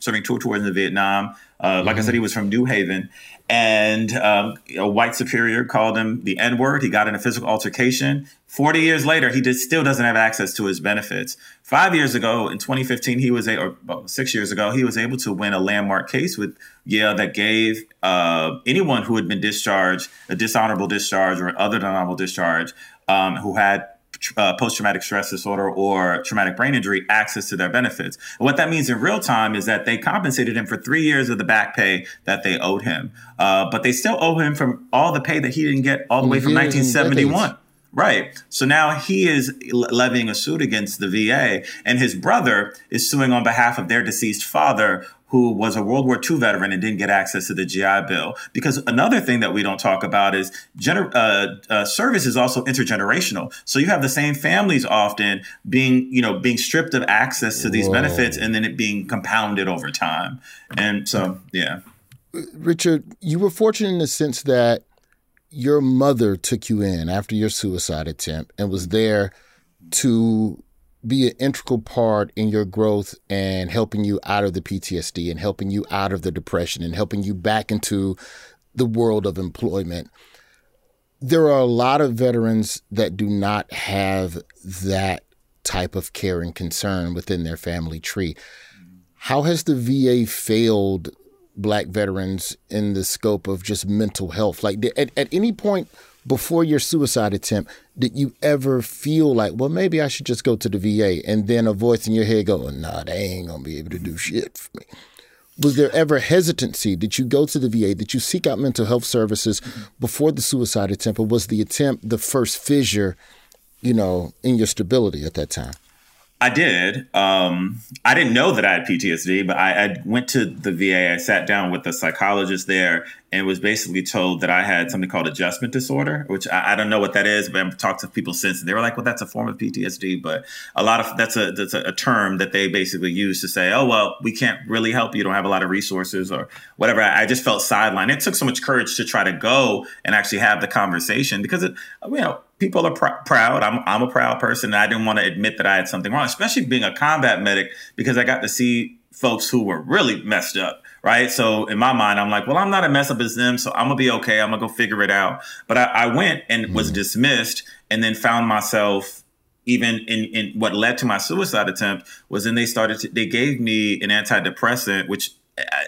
serving two tours in Vietnam. Uh, like mm-hmm. I said, he was from New Haven. And um, a white superior called him the N word. He got in a physical altercation. 40 years later, he just still doesn't have access to his benefits. Five years ago, in 2015, he was a, or well, six years ago, he was able to win a landmark case with Yale that gave uh, anyone who had been discharged a dishonorable discharge or an other than honorable discharge um, who had uh, post traumatic stress disorder or traumatic brain injury access to their benefits. And what that means in real time is that they compensated him for three years of the back pay that they owed him, uh, but they still owe him from all the pay that he didn't get all the way from 1971. Right. So now he is levying a suit against the VA, and his brother is suing on behalf of their deceased father, who was a World War II veteran and didn't get access to the GI Bill. Because another thing that we don't talk about is gener- uh, uh, service is also intergenerational. So you have the same families often being, you know, being stripped of access to these Whoa. benefits and then it being compounded over time. And so, yeah. Richard, you were fortunate in the sense that your mother took you in after your suicide attempt and was there to be an integral part in your growth and helping you out of the PTSD and helping you out of the depression and helping you back into the world of employment. There are a lot of veterans that do not have that type of care and concern within their family tree. How has the VA failed black veterans in the scope of just mental health? Like at, at any point before your suicide attempt, did you ever feel like, well, maybe I should just go to the VA? And then a voice in your head go, nah, they ain't gonna be able to do shit for me. Was there ever hesitancy? Did you go to the VA? Did you seek out mental health services before the suicide attempt? Or was the attempt the first fissure, you know, in your stability at that time? I did. Um, I didn't know that I had PTSD, but I, I, went to the VA. I sat down with a psychologist there and was basically told that I had something called adjustment disorder, which I, I, don't know what that is, but I've talked to people since, and they were like, "Well, that's a form of PTSD." But a lot of that's a that's a, a term that they basically use to say, "Oh, well, we can't really help you. You don't have a lot of resources or whatever." I, I just felt sidelined. It took so much courage to try to go and actually have the conversation because it, you know people are pr- proud. I'm, I'm a proud person. And I didn't want to admit that I had something wrong, especially being a combat medic, because I got to see folks who were really messed up, right? So in my mind, I'm like, well, I'm not a mess up as them, so I'm gonna be okay. I'm gonna go figure it out. But I, I went and mm-hmm. was dismissed, and then found myself even in, in what led to my suicide attempt was then they started to, they gave me an antidepressant which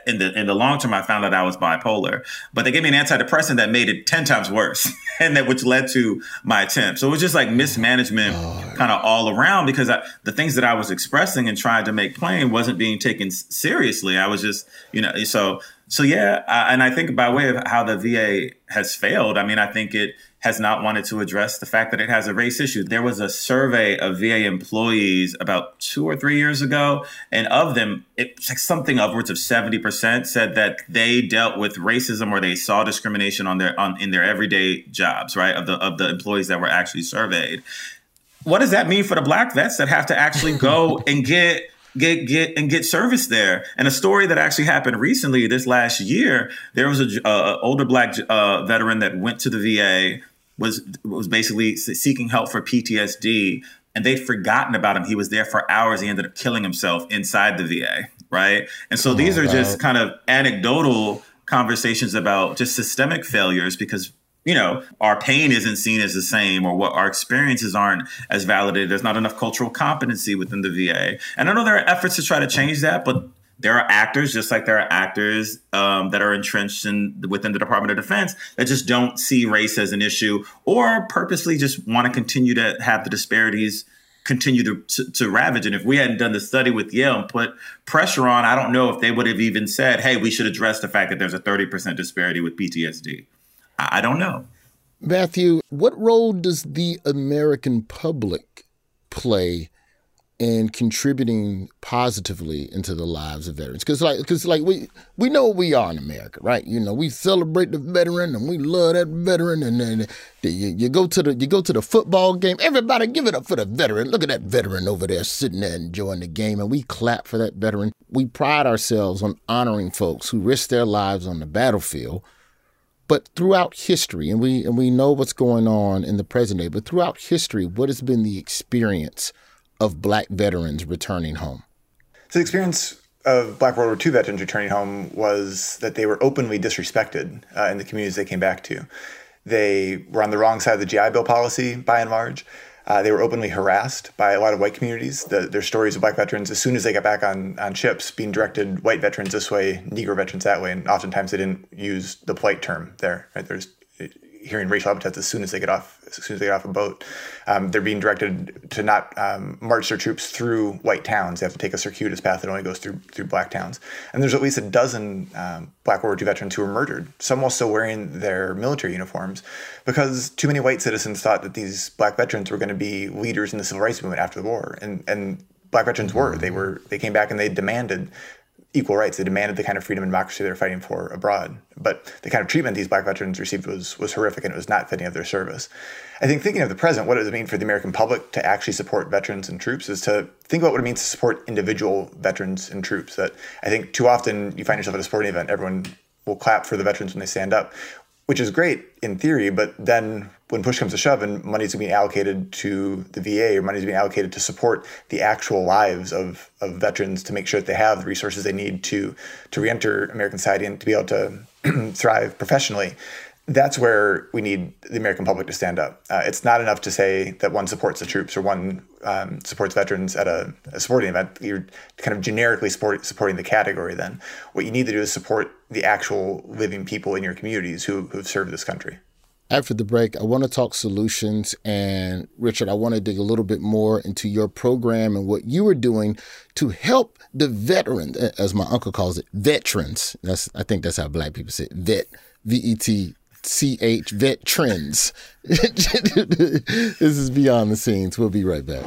in the in the long term, I found out I was bipolar. But they gave me an antidepressant that made it ten times worse, [LAUGHS] and that which led to my attempt. So it was just like mismanagement, oh, kind of all around, because I, the things that I was expressing and trying to make plain wasn't being taken seriously. I was just, you know, so so yeah. And I think by way of how the VA has failed, I mean, I think it has not wanted to address the fact that it has a race issue. There was a survey of VA employees about two or three years ago, and of them, it's like something upwards of seventy percent said that they dealt with racism or they saw discrimination on their on in their everyday jobs. Right of the of the employees that were actually surveyed. What does that mean for the black vets that have to actually go [LAUGHS] and get get get and get service there. And a story that actually happened recently, this last year, there was a uh, older black uh, veteran that went to the VA was was basically seeking help for PTSD, and they'd forgotten about him. He was there for hours. He ended up killing himself inside the VA, right? And so oh, these are just kind of anecdotal conversations about just systemic failures because you know our pain isn't seen as the same or what our experiences aren't as validated there's not enough cultural competency within the va and i know there are efforts to try to change that but there are actors, just like there are actors um, that are entrenched in within the Department of Defense that just don't see race as an issue, or purposely just want to continue to have the disparities continue to, to, to, ravage. And if we hadn't done the study with Yale and put pressure on, I don't know if they would have even said, "Hey, we should address the fact that there's a 30% disparity with PTSD." I, don't know. Matthew, what role does the American public play in contributing positively into the lives of veterans. Because like, because like we we know we are in America, right? You know, we celebrate the veteran and we love that veteran, and then you, you go to the you go to the football game. Everybody give it up for the veteran. Look at that veteran over there sitting there enjoying the game, and we clap for that veteran. We pride ourselves on honoring folks who risk their lives on the battlefield. But throughout history, and we and we know what's going on in the present day, but throughout history, what has been the experience? of black veterans returning home? So the experience of Black World War II veterans returning home was that they were openly disrespected uh, in the communities they came back to. They were on the wrong side of the GI Bill policy, by and large. Uh, they were openly harassed by a lot of white communities. The, their stories of black veterans, as soon as they got back on, on ships, being directed white veterans this way, Negro veterans that way, and oftentimes they didn't use the polite term there. Right? There's hearing racial epithets as soon as they get off as soon as they get off a boat. Um, they're being directed to not um, march their troops through white towns. They have to take a circuitous path that only goes through through black towns. And there's at least a dozen um, Black World War II veterans who were murdered. Some while still wearing their military uniforms, because too many white citizens thought that these black veterans were going to be leaders in the civil rights movement after the war. And and black veterans were. They were. They came back and they demanded equal rights. They demanded the kind of freedom and democracy they're fighting for abroad. But the kind of treatment these black veterans received was was horrific and it was not fitting of their service. I think thinking of the present, what does it mean for the American public to actually support veterans and troops is to think about what it means to support individual veterans and troops. That I think too often you find yourself at a sporting event, everyone will clap for the veterans when they stand up, which is great in theory, but then when push comes to shove and money's being allocated to the VA or money's being allocated to support the actual lives of, of veterans to make sure that they have the resources they need to to reenter American society and to be able to [CLEARS THROAT] thrive professionally, that's where we need the American public to stand up. Uh, it's not enough to say that one supports the troops or one um, supports veterans at a, a, sporting event. You're kind of generically support, supporting the category then. What you need to do is support the actual living people in your communities who, who've served this country. After the break, I want to talk solutions. And Richard, I want to dig a little bit more into your program and what you are doing to help the veterans, as my uncle calls it, veterans. That's I think that's how black people say it, vet, V E T C H, vet trends. [LAUGHS] this is Beyond the Scenes. We'll be right back.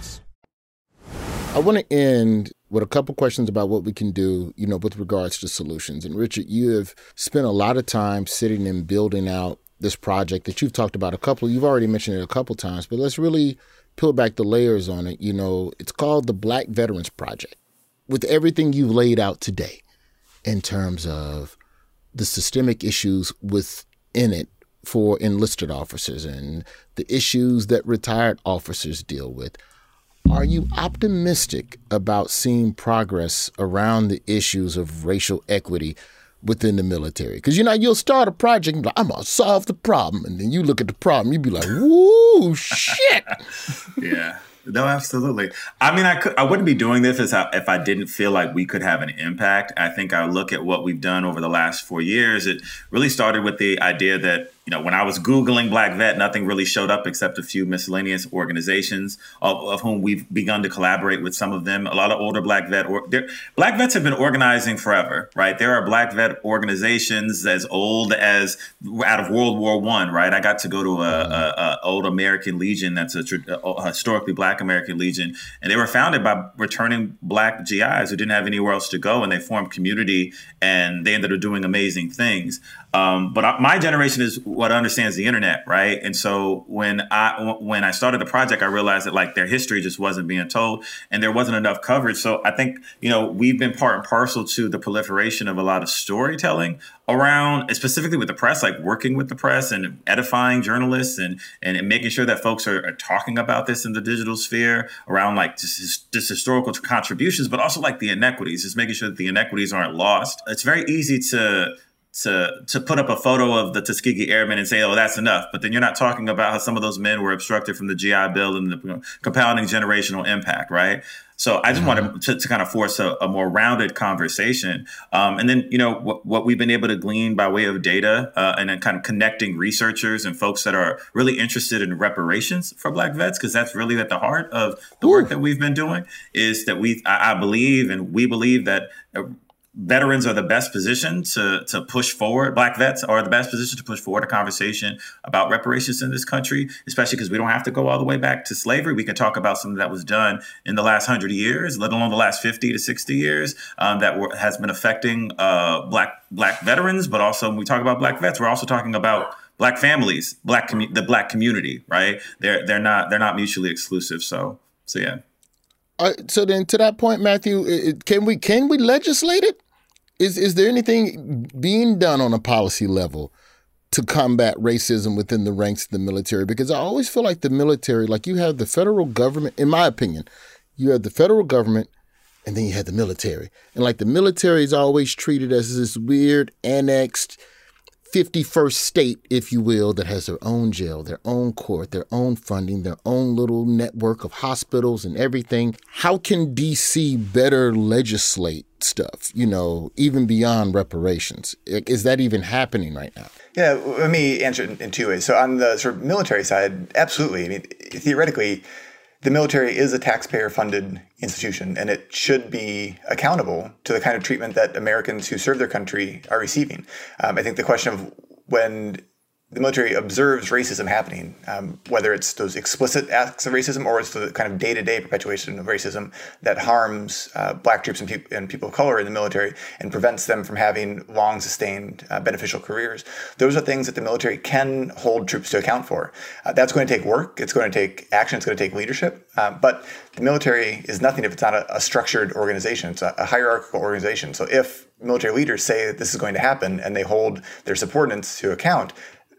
I want to end with a couple questions about what we can do, you know, with regards to solutions. And Richard, you have spent a lot of time sitting and building out this project that you've talked about a couple. You've already mentioned it a couple times, but let's really peel back the layers on it. You know, it's called the Black Veterans Project. With everything you've laid out today, in terms of the systemic issues within it for enlisted officers and the issues that retired officers deal with. Are you optimistic about seeing progress around the issues of racial equity within the military? Because you know you'll start a project, like, I'm gonna solve the problem, and then you look at the problem, you'd be like, "Woo, shit!" [LAUGHS] yeah. No, absolutely. I mean, I could, I wouldn't be doing this if I, if I didn't feel like we could have an impact. I think I look at what we've done over the last four years. It really started with the idea that you know, when I was Googling Black Vet, nothing really showed up except a few miscellaneous organizations of, of whom we've begun to collaborate with some of them. A lot of older Black Vet, or, Black Vets have been organizing forever, right? There are Black Vet organizations as old as out of World War One, right? I got to go to a, a, a old American Legion that's a, a, historically Black American Legion, and they were founded by returning Black GIs who didn't have anywhere else to go, and they formed community, and they ended up doing amazing things. Um, but my generation is what understands the internet, right? And so when I when I started the project, I realized that like their history just wasn't being told, and there wasn't enough coverage. So I think you know we've been part and parcel to the proliferation of a lot of storytelling around, specifically with the press, like working with the press and edifying journalists and and making sure that folks are, are talking about this in the digital sphere around like just, just historical contributions, but also like the inequities, just making sure that the inequities aren't lost. It's very easy to to to put up a photo of the Tuskegee Airmen and say, "Oh, that's enough," but then you're not talking about how some of those men were obstructed from the GI Bill and the you know, compounding generational impact, right? So I just mm-hmm. wanted to, to, kind of force a, a more rounded conversation, um, and then you know what, what, we've been able to glean by way of data, uh, and then kind of connecting researchers and folks that are really interested in reparations for Black vets, because that's really at the heart of the Ooh. work that we've been doing. Is that we I, I believe and we believe that uh, veterans are the best position to to push forward. Black vets are the best position to push forward a conversation about reparations in this country, especially because we don't have to go all the way back to slavery. We can talk about something that was done in the last hundred years, let alone the last fifty to sixty years, um, that were, has been affecting uh, black black veterans. But also, when we talk about black vets, we're also talking about black families, black commu- the black community. Right? They're they're not they're not mutually exclusive. So so yeah. Uh, so then, to that point, Matthew, it, can we can we legislate it? Is is there anything being done on a policy level to combat racism within the ranks of the military? Because I always feel like the military, like you have the federal government, in my opinion, you have the federal government, and then you have the military, and like the military is always treated as this weird annexed 51st state, if you will, that has their own jail, their own court, their own funding, their own little network of hospitals and everything. How can DC better legislate stuff, you know, even beyond reparations? Is that even happening right now? Yeah, let me answer it in two ways. So, on the sort of military side, absolutely. I mean, theoretically, the military is a taxpayer funded institution and it should be accountable to the kind of treatment that Americans who serve their country are receiving. Um, I think the question of when the military observes racism happening, um, whether it's those explicit acts of racism or it's the kind of day to day perpetuation of racism that harms uh, black troops and, pe- and, people of color in the military and prevents them from having long sustained uh, beneficial careers. Those are things that the military can hold troops to account for. Uh, that's going to take work, it's going to take action, it's going to take leadership. Uh, but the military is nothing if it's not a, a structured organization, it's a, a hierarchical organization. So if military leaders say that this is going to happen and they hold their subordinates to account,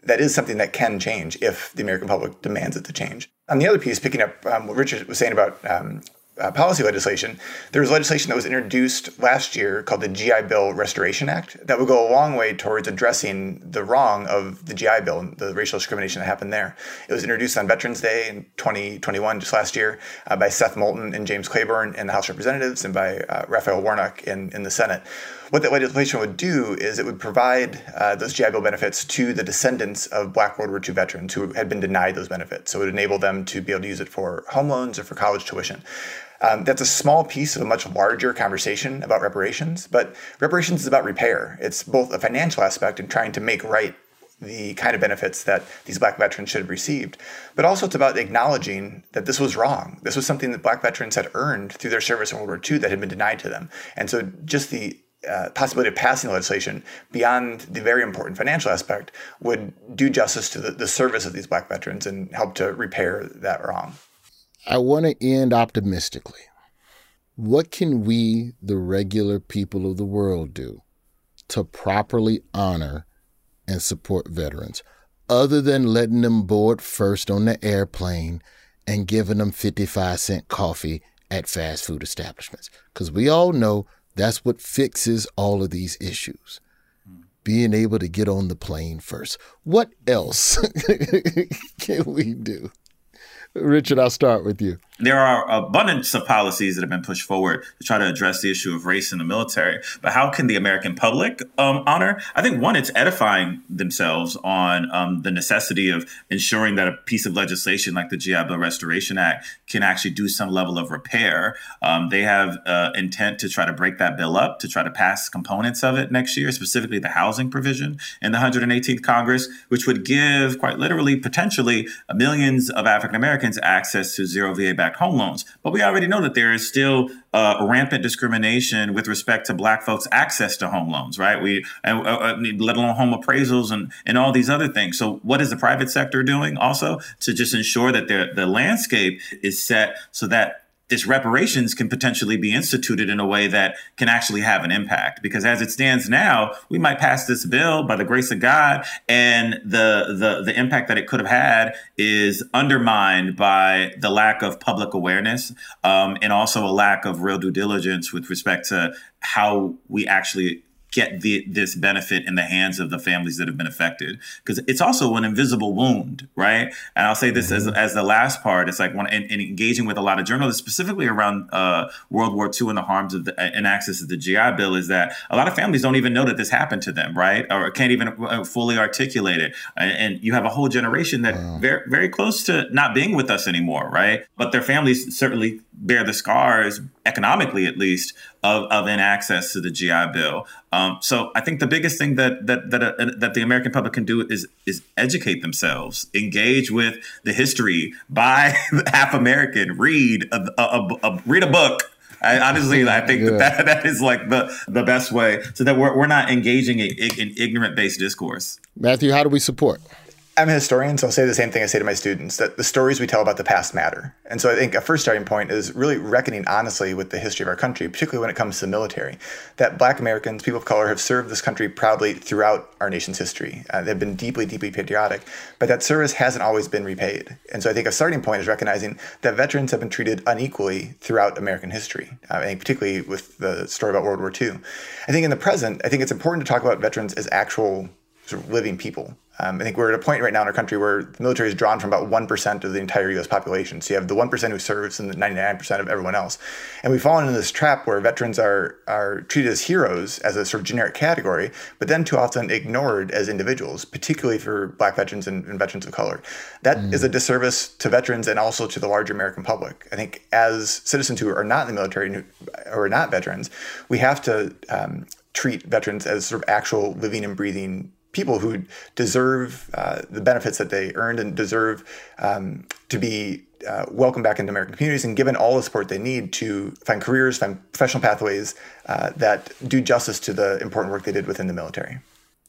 that is something that can change if the American public demands it to change. On the other piece, picking up um, what Richard was saying about um, uh, policy legislation, there was legislation that was introduced last year called the GI Bill Restoration Act that would go a long way towards addressing the wrong of the GI Bill and the racial discrimination that happened there. It was introduced on Veterans Day in 2021, just last year, uh, by Seth Moulton and James Clyburn in the House Representatives and by uh, Raphael Warnock in, in the Senate. What that legislation would do is it would provide uh, those GI Bill benefits to the descendants of Black World War II veterans who had been denied those benefits. So it would enable them to be able to use it for home loans or for college tuition. Um, that's a small piece of a much larger conversation about reparations, but reparations is about repair. It's both a financial aspect and trying to make right the kind of benefits that these black veterans should have received. But also it's about acknowledging that this was wrong. This was something that black veterans had earned through their service in World War II that had been denied to them. And so just the uh, possibility of passing legislation beyond the very important financial aspect would do justice to the, the service of these black veterans and help to repair that wrong. I want to end optimistically. What can we, the regular people of the world, do to properly honor and support veterans other than letting them board first on the airplane and giving them 55 cent coffee at fast food establishments? Because we all know that's what fixes all of these issues. Being able to get on the plane first. What else [LAUGHS] can we do? Richard, I'll start with you there are abundance of policies that have been pushed forward to try to address the issue of race in the military. But how can the American public um, honor? I think one, it's edifying themselves on um, the necessity of ensuring that a piece of legislation like the GI Bill Restoration Act can actually do some level of repair. Um, they have uh, intent to try to break that bill up, to try to pass components of it next year, specifically the housing provision in the 118th Congress, which would give, quite literally, potentially millions of African Americans access to zero VA backed home loans. But we already know that there is still uh, rampant discrimination with respect to Black folks' access to home loans, right? We, uh, uh, let alone home appraisals and and all these other things. So, what is the private sector doing also to just ensure that the landscape is set so that this reparations can potentially be instituted in a way that can actually have an impact. Because as it stands now, we might pass this bill by the grace of God, and the the the impact that it could have had is undermined by the lack of public awareness um, and also a lack of real due diligence with respect to how we actually get the, this benefit in the hands of the families that have been affected. Because it's also an invisible wound right? And i'll say this mm-hmm. as, as the last part. It's like when in, in, engaging with a lot of journalists specifically around uh, world war ii and the harms of the, and access to the gi bill is that a lot of families don't even know that this happened to them right? Or can't even uh, fully articulate it. And you have a whole generation that wow. very very close to not being with us anymore right? But their families certainly bear the scars economically at least of, of in access to the GI Bill. Um, so I think the biggest thing that that that, uh, that the American public can do is is educate themselves, engage with the history, buy [LAUGHS] half American, read a, a, a, read a book. I, honestly, I think yeah. that [LAUGHS] that is like the the best way, so that we're we're not engaging in, in ignorant based discourse. Matthew, how do we support? I'm a historian, so I'll say the same thing I say to my students that the stories we tell about the past matter. And so I think a first starting point is really reckoning honestly with the history of our country, particularly when it comes to the military. That black Americans, people of color, have served this country proudly throughout our nation's history. Uh, they've been deeply, deeply patriotic, but that service hasn't always been repaid. And so I think a starting point is recognizing that veterans have been treated unequally throughout American history, uh, and particularly with the story about World War II. I think in the present, I think it's important to talk about veterans as actual sort of living people. Um, I think we're at a point right now in our country where the military is drawn from about 1% of the entire US population. So you have the 1% who serves and the 99% of everyone else. And we've fallen into this trap where veterans are, are treated as heroes as a sort of generic category, but then too often ignored as individuals, particularly for black veterans and, and veterans of color. That mm. is a disservice to veterans and also to the larger American public. I think as citizens who are not in the military or are not veterans, we have to um, treat veterans as sort of actual living and breathing people who deserve uh, the benefits that they earned and deserve um, to be uh, welcomed back into American communities and given all the support they need to find careers, find professional pathways uh, that do justice to the important work they did within the military.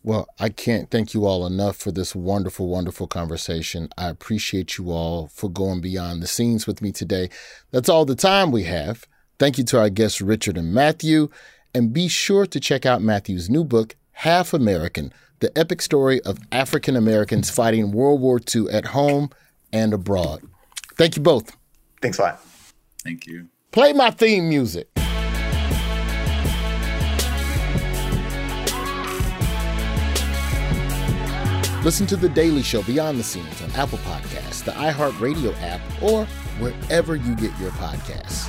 Well, I can't thank you all enough for this wonderful, wonderful conversation. I appreciate you all for going beyond the scenes with me today. That's all the time we have. Thank you to our guests, Richard and Matthew. And be sure to check out Matthew's new book, Half American the epic story of African Americans fighting World War II at home and abroad. Thank you both. Thanks a lot. Thank you. Play my theme music. Listen to The Daily Show Beyond the Scenes on Apple Podcasts, the iHeartRadio app, or wherever you get your podcasts.